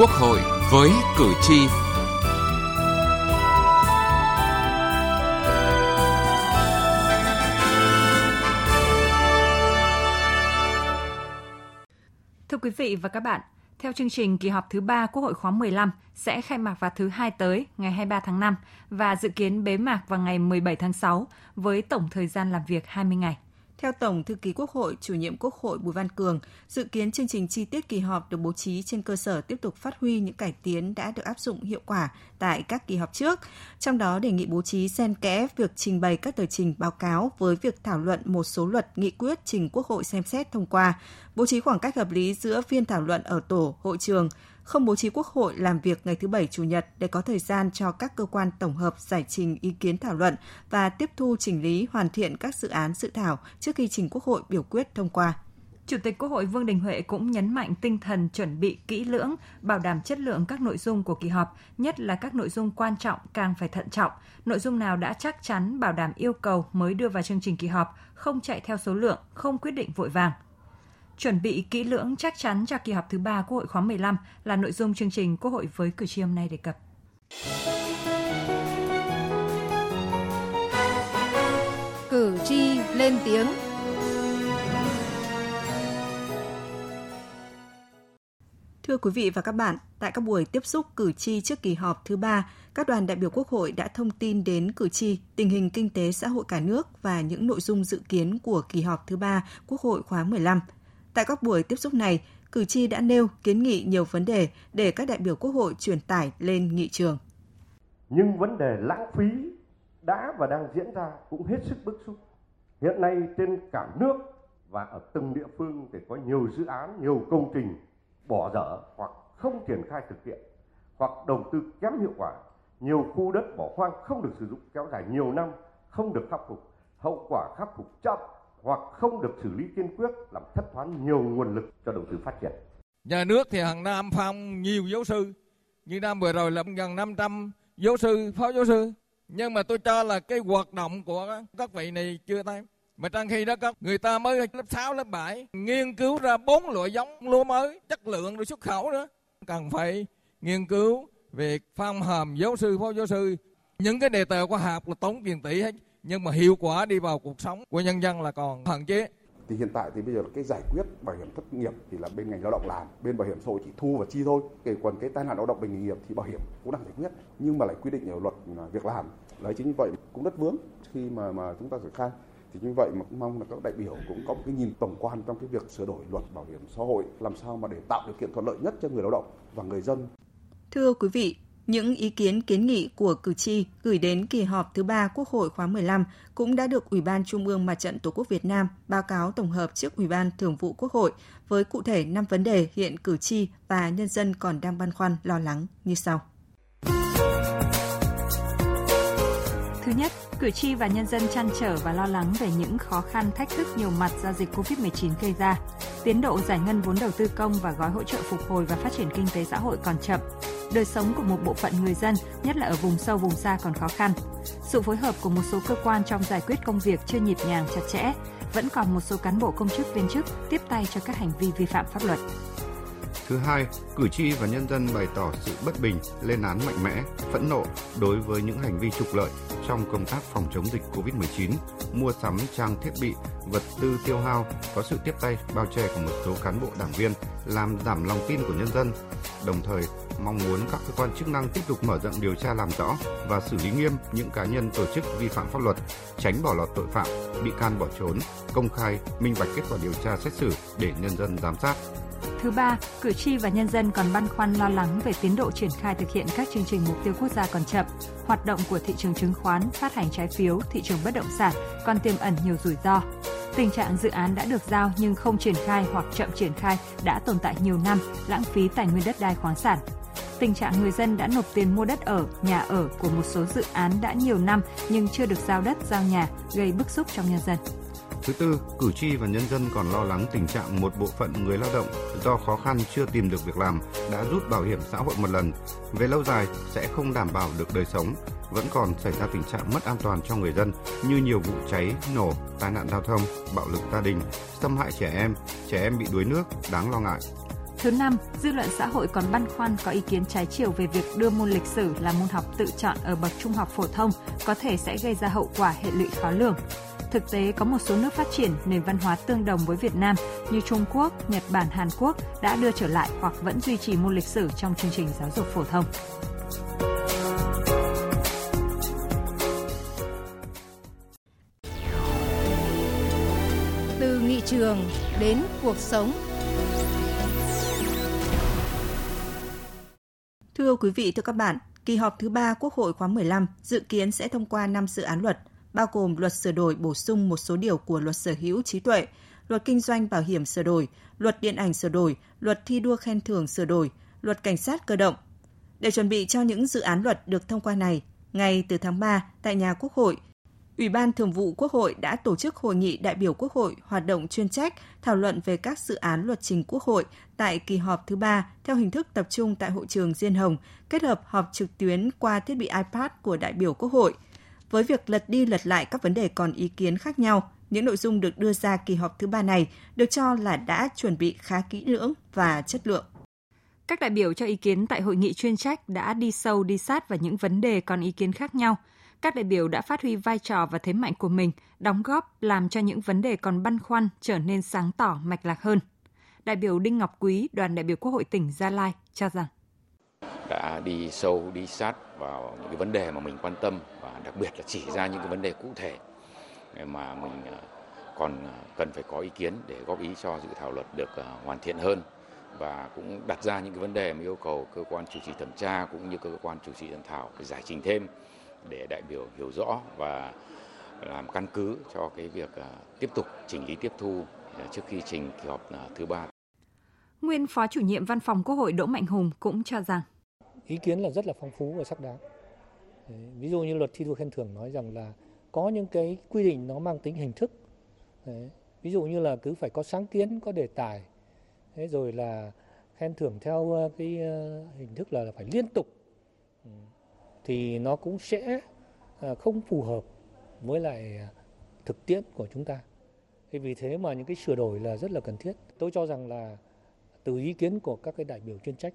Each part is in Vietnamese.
Quốc hội với cử tri. Thưa quý vị và các bạn, theo chương trình kỳ họp thứ 3 Quốc hội khóa 15 sẽ khai mạc vào thứ hai tới ngày 23 tháng 5 và dự kiến bế mạc vào ngày 17 tháng 6 với tổng thời gian làm việc 20 ngày. Theo Tổng Thư ký Quốc hội, chủ nhiệm Quốc hội Bùi Văn Cường, dự kiến chương trình chi tiết kỳ họp được bố trí trên cơ sở tiếp tục phát huy những cải tiến đã được áp dụng hiệu quả tại các kỳ họp trước. Trong đó đề nghị bố trí xen kẽ việc trình bày các tờ trình báo cáo với việc thảo luận một số luật nghị quyết trình Quốc hội xem xét thông qua, bố trí khoảng cách hợp lý giữa phiên thảo luận ở tổ, hội trường, không bố trí Quốc hội làm việc ngày thứ Bảy, Chủ nhật để có thời gian cho các cơ quan tổng hợp giải trình ý kiến thảo luận và tiếp thu chỉnh lý hoàn thiện các dự án dự thảo trước khi trình Quốc hội biểu quyết thông qua. Chủ tịch Quốc hội Vương Đình Huệ cũng nhấn mạnh tinh thần chuẩn bị kỹ lưỡng, bảo đảm chất lượng các nội dung của kỳ họp, nhất là các nội dung quan trọng càng phải thận trọng. Nội dung nào đã chắc chắn bảo đảm yêu cầu mới đưa vào chương trình kỳ họp, không chạy theo số lượng, không quyết định vội vàng, chuẩn bị kỹ lưỡng chắc chắn cho kỳ họp thứ ba Quốc hội khóa 15 là nội dung chương trình Quốc hội với cử tri hôm nay đề cập. Cử tri lên tiếng Thưa quý vị và các bạn, tại các buổi tiếp xúc cử tri trước kỳ họp thứ ba, các đoàn đại biểu Quốc hội đã thông tin đến cử tri tình hình kinh tế xã hội cả nước và những nội dung dự kiến của kỳ họp thứ ba Quốc hội khóa 15. Tại các buổi tiếp xúc này, cử tri đã nêu kiến nghị nhiều vấn đề để các đại biểu Quốc hội truyền tải lên nghị trường. Nhưng vấn đề lãng phí đã và đang diễn ra cũng hết sức bức xúc. Hiện nay trên cả nước và ở từng địa phương thì có nhiều dự án, nhiều công trình bỏ dở hoặc không triển khai thực hiện hoặc đầu tư kém hiệu quả. Nhiều khu đất bỏ hoang không được sử dụng kéo dài nhiều năm, không được khắc phục, hậu quả khắc phục chậm hoặc không được xử lý kiên quyết làm thất thoát nhiều nguồn lực cho đầu tư phát triển. Nhà nước thì hàng năm phong nhiều giáo sư, như năm vừa rồi là gần 500 giáo sư, phó giáo sư. Nhưng mà tôi cho là cái hoạt động của các vị này chưa tới. Mà trong khi đó các người ta mới lớp 6, lớp 7 nghiên cứu ra bốn loại giống lúa mới, chất lượng rồi xuất khẩu nữa. Cần phải nghiên cứu về phong hàm giáo sư, phó giáo sư. Những cái đề tài khoa học là tốn tiền tỷ hết nhưng mà hiệu quả đi vào cuộc sống của nhân dân là còn hạn chế. Thì hiện tại thì bây giờ cái giải quyết bảo hiểm thất nghiệp thì là bên ngành lao động làm bên bảo hiểm xã hội chỉ thu và chi thôi. Kể còn cái tai nạn lao động bệnh nghề nghiệp thì bảo hiểm cũng đang giải quyết nhưng mà lại quy định ở luật việc làm. Đấy chính vì vậy cũng rất vướng khi mà mà chúng ta triển khai. Thì như vậy mà cũng mong là các đại biểu cũng có một cái nhìn tổng quan trong cái việc sửa đổi luật bảo hiểm xã hội làm sao mà để tạo điều kiện thuận lợi nhất cho người lao động và người dân. Thưa quý vị, những ý kiến kiến nghị của cử tri gửi đến kỳ họp thứ ba Quốc hội khóa 15 cũng đã được Ủy ban Trung ương Mặt trận Tổ quốc Việt Nam báo cáo tổng hợp trước Ủy ban Thường vụ Quốc hội với cụ thể 5 vấn đề hiện cử tri và nhân dân còn đang băn khoăn lo lắng như sau. Thứ nhất, cử tri và nhân dân chăn trở và lo lắng về những khó khăn thách thức nhiều mặt do dịch COVID-19 gây ra. Tiến độ giải ngân vốn đầu tư công và gói hỗ trợ phục hồi và phát triển kinh tế xã hội còn chậm đời sống của một bộ phận người dân, nhất là ở vùng sâu vùng xa còn khó khăn. Sự phối hợp của một số cơ quan trong giải quyết công việc chưa nhịp nhàng chặt chẽ, vẫn còn một số cán bộ công chức viên chức tiếp tay cho các hành vi vi phạm pháp luật. Thứ hai, cử tri và nhân dân bày tỏ sự bất bình, lên án mạnh mẽ, phẫn nộ đối với những hành vi trục lợi trong công tác phòng chống dịch COVID-19, mua sắm trang thiết bị, vật tư tiêu hao có sự tiếp tay bao che của một số cán bộ đảng viên làm giảm lòng tin của nhân dân. Đồng thời, mong muốn các cơ quan chức năng tiếp tục mở rộng điều tra làm rõ và xử lý nghiêm những cá nhân tổ chức vi phạm pháp luật, tránh bỏ lọt tội phạm, bị can bỏ trốn, công khai, minh bạch kết quả điều tra xét xử để nhân dân giám sát. Thứ ba, cử tri và nhân dân còn băn khoăn lo lắng về tiến độ triển khai thực hiện các chương trình mục tiêu quốc gia còn chậm, hoạt động của thị trường chứng khoán, phát hành trái phiếu, thị trường bất động sản còn tiềm ẩn nhiều rủi ro. Tình trạng dự án đã được giao nhưng không triển khai hoặc chậm triển khai đã tồn tại nhiều năm, lãng phí tài nguyên đất đai khoáng sản. Tình trạng người dân đã nộp tiền mua đất ở, nhà ở của một số dự án đã nhiều năm nhưng chưa được giao đất, giao nhà, gây bức xúc trong nhân dân. Thứ tư, cử tri và nhân dân còn lo lắng tình trạng một bộ phận người lao động do khó khăn chưa tìm được việc làm đã rút bảo hiểm xã hội một lần. Về lâu dài sẽ không đảm bảo được đời sống, vẫn còn xảy ra tình trạng mất an toàn cho người dân như nhiều vụ cháy, nổ, tai nạn giao thông, bạo lực gia đình, xâm hại trẻ em, trẻ em bị đuối nước đáng lo ngại. Thứ năm, dư luận xã hội còn băn khoăn có ý kiến trái chiều về việc đưa môn lịch sử là môn học tự chọn ở bậc trung học phổ thông có thể sẽ gây ra hậu quả hệ lụy khó lường. Thực tế, có một số nước phát triển nền văn hóa tương đồng với Việt Nam như Trung Quốc, Nhật Bản, Hàn Quốc đã đưa trở lại hoặc vẫn duy trì môn lịch sử trong chương trình giáo dục phổ thông. Từ nghị trường đến cuộc sống Thưa quý vị, thưa các bạn, kỳ họp thứ ba Quốc hội khóa 15 dự kiến sẽ thông qua 5 dự án luật, bao gồm luật sửa đổi bổ sung một số điều của luật sở hữu trí tuệ, luật kinh doanh bảo hiểm sửa đổi, luật điện ảnh sửa đổi, luật thi đua khen thưởng sửa đổi, luật cảnh sát cơ động. Để chuẩn bị cho những dự án luật được thông qua này, ngày từ tháng 3 tại nhà Quốc hội, Ủy ban Thường vụ Quốc hội đã tổ chức hội nghị đại biểu Quốc hội hoạt động chuyên trách thảo luận về các dự án luật trình Quốc hội tại kỳ họp thứ ba theo hình thức tập trung tại hội trường Diên Hồng, kết hợp họp trực tuyến qua thiết bị iPad của đại biểu Quốc hội. Với việc lật đi lật lại các vấn đề còn ý kiến khác nhau, những nội dung được đưa ra kỳ họp thứ ba này được cho là đã chuẩn bị khá kỹ lưỡng và chất lượng. Các đại biểu cho ý kiến tại hội nghị chuyên trách đã đi sâu đi sát vào những vấn đề còn ý kiến khác nhau – các đại biểu đã phát huy vai trò và thế mạnh của mình, đóng góp làm cho những vấn đề còn băn khoăn trở nên sáng tỏ mạch lạc hơn. Đại biểu Đinh Ngọc Quý, đoàn đại biểu Quốc hội tỉnh Gia Lai cho rằng đã đi sâu, đi sát vào những cái vấn đề mà mình quan tâm và đặc biệt là chỉ ra những cái vấn đề cụ thể mà mình à, còn à, cần phải có ý kiến để góp ý cho dự thảo luật được à, hoàn thiện hơn và cũng đặt ra những cái vấn đề mà yêu cầu cơ quan chủ trì thẩm tra cũng như cơ quan chủ trì soạn thảo phải giải trình thêm để đại biểu hiểu rõ và làm căn cứ cho cái việc tiếp tục chỉnh lý tiếp thu trước khi trình kỳ họp thứ ba. Nguyên Phó chủ nhiệm Văn phòng Quốc hội Đỗ Mạnh Hùng cũng cho rằng ý kiến là rất là phong phú và sắc đáng. Ví dụ như luật thi đua khen thưởng nói rằng là có những cái quy định nó mang tính hình thức. Ví dụ như là cứ phải có sáng kiến, có đề tài. Thế rồi là khen thưởng theo ờ, cái ờ, hình thức là phải liên tục ừ, thì nó cũng sẽ ờ, không phù hợp với lại thực tiễn của chúng ta. Thì vì thế mà những cái sửa đổi là rất là cần thiết. Tôi cho rằng là từ ý kiến của các cái đại biểu chuyên trách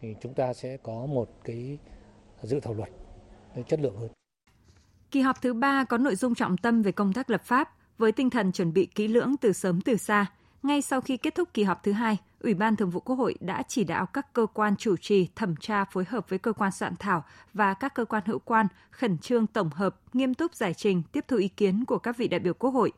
thì chúng ta sẽ có một cái dự thảo luật chất lượng hơn. Kỳ họp thứ ba có nội dung trọng tâm về công tác lập pháp với tinh thần chuẩn bị kỹ lưỡng từ sớm từ xa. Ngay sau khi kết thúc kỳ họp thứ hai, Ủy ban Thường vụ Quốc hội đã chỉ đạo các cơ quan chủ trì thẩm tra phối hợp với cơ quan soạn thảo và các cơ quan hữu quan khẩn trương tổng hợp, nghiêm túc giải trình, tiếp thu ý kiến của các vị đại biểu Quốc hội.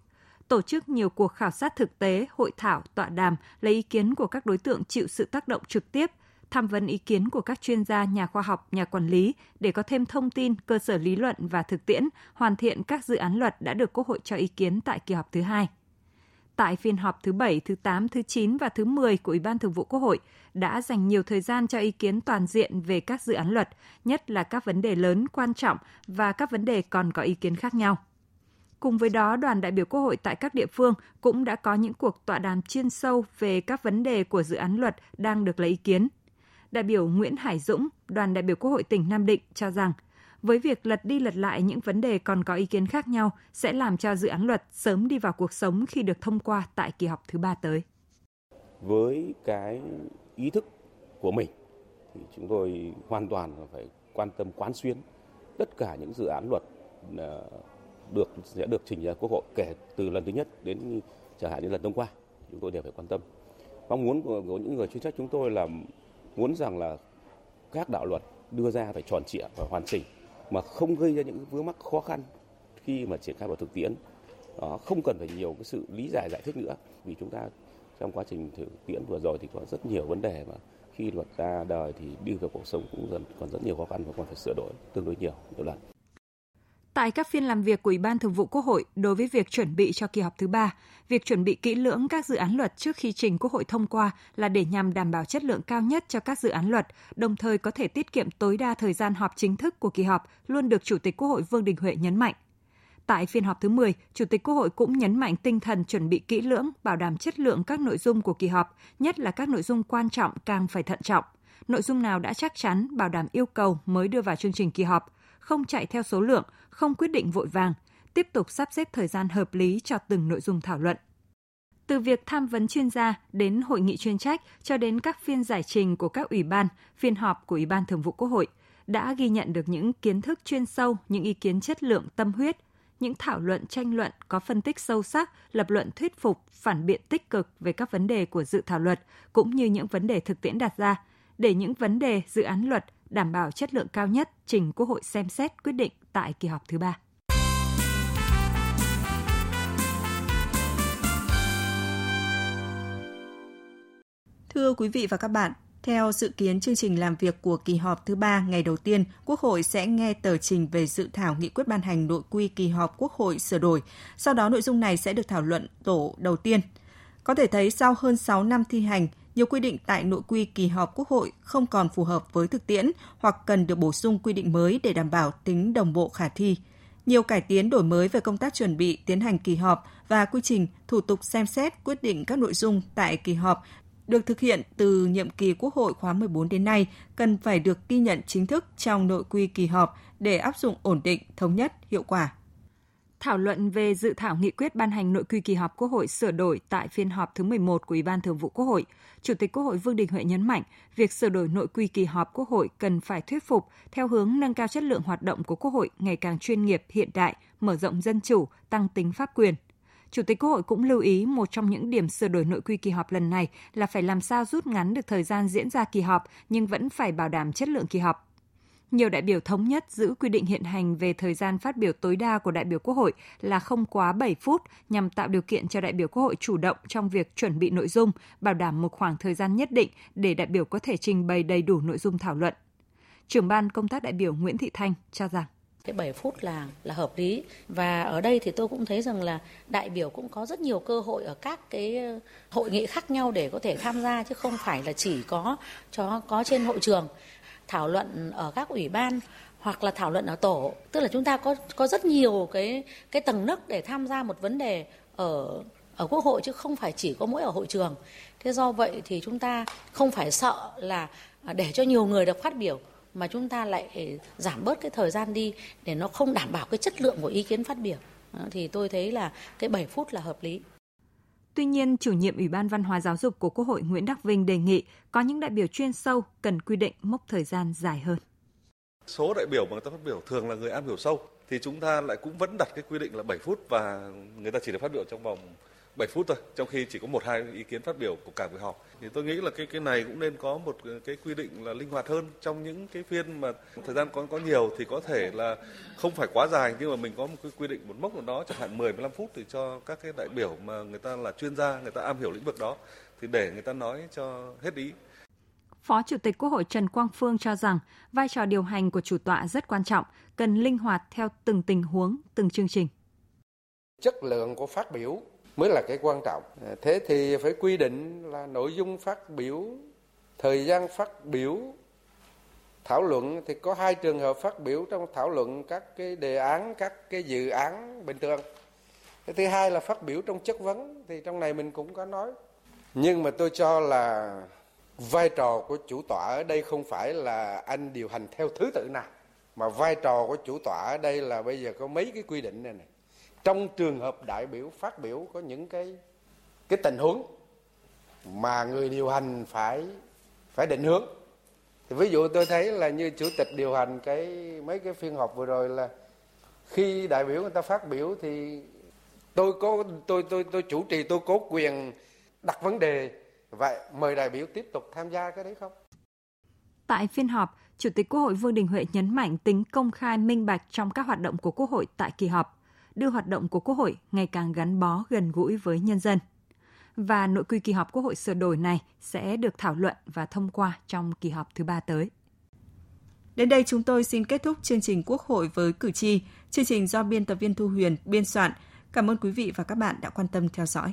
Tổ chức nhiều cuộc khảo sát thực tế, hội thảo, tọa đàm lấy ý kiến của các đối tượng chịu sự tác động trực tiếp, tham vấn ý kiến của các chuyên gia, nhà khoa học, nhà quản lý để có thêm thông tin, cơ sở lý luận và thực tiễn, hoàn thiện các dự án luật đã được Quốc hội cho ý kiến tại kỳ họp thứ hai tại phiên họp thứ 7, thứ 8, thứ 9 và thứ 10 của Ủy ban Thường vụ Quốc hội đã dành nhiều thời gian cho ý kiến toàn diện về các dự án luật, nhất là các vấn đề lớn quan trọng và các vấn đề còn có ý kiến khác nhau. Cùng với đó, đoàn đại biểu Quốc hội tại các địa phương cũng đã có những cuộc tọa đàm chuyên sâu về các vấn đề của dự án luật đang được lấy ý kiến. Đại biểu Nguyễn Hải Dũng, đoàn đại biểu Quốc hội tỉnh Nam Định cho rằng – với việc lật đi lật lại những vấn đề còn có ý kiến khác nhau sẽ làm cho dự án luật sớm đi vào cuộc sống khi được thông qua tại kỳ họp thứ ba tới. Với cái ý thức của mình thì chúng tôi hoàn toàn phải quan tâm quán xuyến tất cả những dự án luật ờ, được sẽ được trình ra Quốc hội kể từ lần thứ nhất đến chẳng hạn như lần thông qua chúng tôi đều phải quan tâm. Mong muốn của, của những người chuyên trách chúng tôi là muốn rằng là các đạo luật đưa ra phải tròn trịa và hoàn chỉnh mà không gây ra những vướng mắc khó khăn khi mà triển khai vào thực tiễn đó, không cần phải nhiều cái sự lý giải giải thích nữa vì chúng ta trong quá trình thực tiễn vừa rồi thì có rất nhiều vấn đề mà khi luật ra đời thì đi vào cuộc sống cũng dần còn rất nhiều khó khăn và còn phải sửa đổi tương đối nhiều nhiều lần. Tại các phiên làm việc của Ủy ban Thường vụ Quốc hội đối với việc chuẩn bị cho kỳ họp thứ ba, việc chuẩn bị kỹ lưỡng các dự án luật trước khi trình Quốc hội thông qua là để nhằm đảm bảo chất lượng cao nhất cho các dự án luật, đồng thời có thể tiết kiệm tối đa thời gian họp chính thức của kỳ họp, luôn được Chủ tịch Quốc hội Vương Đình Huệ nhấn mạnh. Tại phiên họp thứ 10, Chủ tịch Quốc hội cũng nhấn mạnh tinh thần chuẩn bị kỹ lưỡng, bảo đảm chất lượng các nội dung của kỳ họp, nhất là các nội dung quan trọng càng phải thận trọng. Nội dung nào đã chắc chắn, bảo đảm yêu cầu mới đưa vào chương trình kỳ họp, không chạy theo số lượng, không quyết định vội vàng, tiếp tục sắp xếp thời gian hợp lý cho từng nội dung thảo luận. Từ việc tham vấn chuyên gia đến hội nghị chuyên trách cho đến các phiên giải trình của các ủy ban, phiên họp của Ủy ban Thường vụ Quốc hội đã ghi nhận được những kiến thức chuyên sâu, những ý kiến chất lượng tâm huyết, những thảo luận tranh luận có phân tích sâu sắc, lập luận thuyết phục, phản biện tích cực về các vấn đề của dự thảo luật cũng như những vấn đề thực tiễn đặt ra để những vấn đề dự án luật đảm bảo chất lượng cao nhất trình Quốc hội xem xét quyết định tại kỳ họp thứ ba. Thưa quý vị và các bạn, theo dự kiến chương trình làm việc của kỳ họp thứ ba ngày đầu tiên, Quốc hội sẽ nghe tờ trình về dự thảo nghị quyết ban hành nội quy kỳ họp Quốc hội sửa đổi. Sau đó nội dung này sẽ được thảo luận tổ đầu tiên. Có thể thấy sau hơn 6 năm thi hành, nhiều quy định tại nội quy kỳ họp Quốc hội không còn phù hợp với thực tiễn hoặc cần được bổ sung quy định mới để đảm bảo tính đồng bộ khả thi. Nhiều cải tiến đổi mới về công tác chuẩn bị tiến hành kỳ họp và quy trình thủ tục xem xét quyết định các nội dung tại kỳ họp được thực hiện từ nhiệm kỳ Quốc hội khóa 14 đến nay cần phải được ghi nhận chính thức trong nội quy kỳ họp để áp dụng ổn định, thống nhất, hiệu quả. Thảo luận về dự thảo nghị quyết ban hành nội quy kỳ họp Quốc hội sửa đổi tại phiên họp thứ 11 của Ủy ban Thường vụ Quốc hội, Chủ tịch Quốc hội Vương Đình Huệ nhấn mạnh, việc sửa đổi nội quy kỳ họp Quốc hội cần phải thuyết phục theo hướng nâng cao chất lượng hoạt động của Quốc hội ngày càng chuyên nghiệp, hiện đại, mở rộng dân chủ, tăng tính pháp quyền. Chủ tịch Quốc hội cũng lưu ý một trong những điểm sửa đổi nội quy kỳ họp lần này là phải làm sao rút ngắn được thời gian diễn ra kỳ họp nhưng vẫn phải bảo đảm chất lượng kỳ họp. Nhiều đại biểu thống nhất giữ quy định hiện hành về thời gian phát biểu tối đa của đại biểu Quốc hội là không quá 7 phút nhằm tạo điều kiện cho đại biểu Quốc hội chủ động trong việc chuẩn bị nội dung, bảo đảm một khoảng thời gian nhất định để đại biểu có thể trình bày đầy đủ nội dung thảo luận. Trưởng ban công tác đại biểu Nguyễn Thị Thanh cho rằng. Cái 7 phút là là hợp lý. Và ở đây thì tôi cũng thấy rằng là đại biểu cũng có rất nhiều cơ hội ở các cái ờ, hội nghị khác nhau để có thể tham gia chứ không phải là chỉ có cho có trên hội trường thảo luận ở các ủy ban hoặc là thảo luận ở tổ. Tức là chúng ta có có rất nhiều cái cái tầng nấc để tham gia một vấn đề ở ở quốc hội chứ không phải chỉ có mỗi ở hội trường. Thế do vậy thì chúng ta không phải sợ là à, để cho nhiều người được phát biểu, mà chúng ta lại giảm bớt cái thời gian đi để nó không đảm bảo cái chất lượng của ý kiến phát biểu. Ờ, thì tôi thấy là cái 7 phút là hợp lý. Tuy nhiên, chủ nhiệm Ủy ban Văn hóa Giáo dục của Quốc hội Nguyễn Đắc Vinh đề nghị có những đại biểu chuyên sâu cần quy định mốc thời gian dài hơn. Số đại biểu mà người ta phát biểu thường là người am hiểu sâu thì chúng ta lại cũng vẫn đặt cái quy định là 7 phút và người ta chỉ được phát biểu trong vòng 7 phút thôi, trong khi chỉ có một hai ý kiến phát biểu của cả buổi họp. Thì tôi nghĩ là cái cái này cũng nên có một cái quy định là linh hoạt hơn trong những cái phiên mà thời gian có có nhiều thì có thể là không phải quá dài nhưng mà mình có một cái quy định một mốc nào đó chẳng hạn 10 15 phút thì cho các cái đại biểu mà người ta là chuyên gia, người ta am hiểu lĩnh vực đó thì để người ta nói cho hết ý. Phó Chủ tịch Quốc hội Trần Quang Phương cho rằng vai trò điều hành của chủ tọa rất quan trọng, cần linh hoạt theo từng tình huống, từng chương trình. Chất lượng của phát biểu mới là cái quan trọng. À, thế thì phải quy định là nội dung phát biểu, thời gian phát biểu, thảo luận thì có hai trường hợp phát biểu trong thảo luận các cái đề án, các cái dự án bình thường. Cái thứ hai là phát biểu trong chất vấn thì trong này mình cũng có nói. Nhưng mà tôi cho là vai trò của chủ tọa ở đây không phải là anh điều hành theo thứ tự nào mà vai trò của chủ tọa ở đây là bây giờ có mấy cái quy định này này trong trường hợp đại biểu phát biểu có những cái cái tình huống mà người điều hành phải phải định hướng. Thì ví dụ tôi thấy là như chủ tịch điều hành cái mấy cái phiên họp vừa rồi là khi đại biểu người ta phát biểu thì tôi có tôi tôi tôi chủ trì tôi có quyền đặt vấn đề. Vậy mời đại biểu tiếp tục tham gia cái đấy không? Tại phiên họp, Chủ tịch Quốc hội Vương Đình Huệ nhấn mạnh tính công khai minh bạch trong các hoạt động của Quốc hội tại kỳ họp đưa hoạt động của Quốc hội ngày càng gắn bó, gần gũi với nhân dân. Và nội quy kỳ họp Quốc hội sửa đổi này sẽ được thảo luận và thông qua trong kỳ họp thứ ba tới. Đến đây chúng tôi xin kết thúc chương trình Quốc hội với cử tri. Chương trình do biên tập viên Thu Huyền biên soạn. Cảm ơn quý vị và các bạn đã quan tâm theo dõi.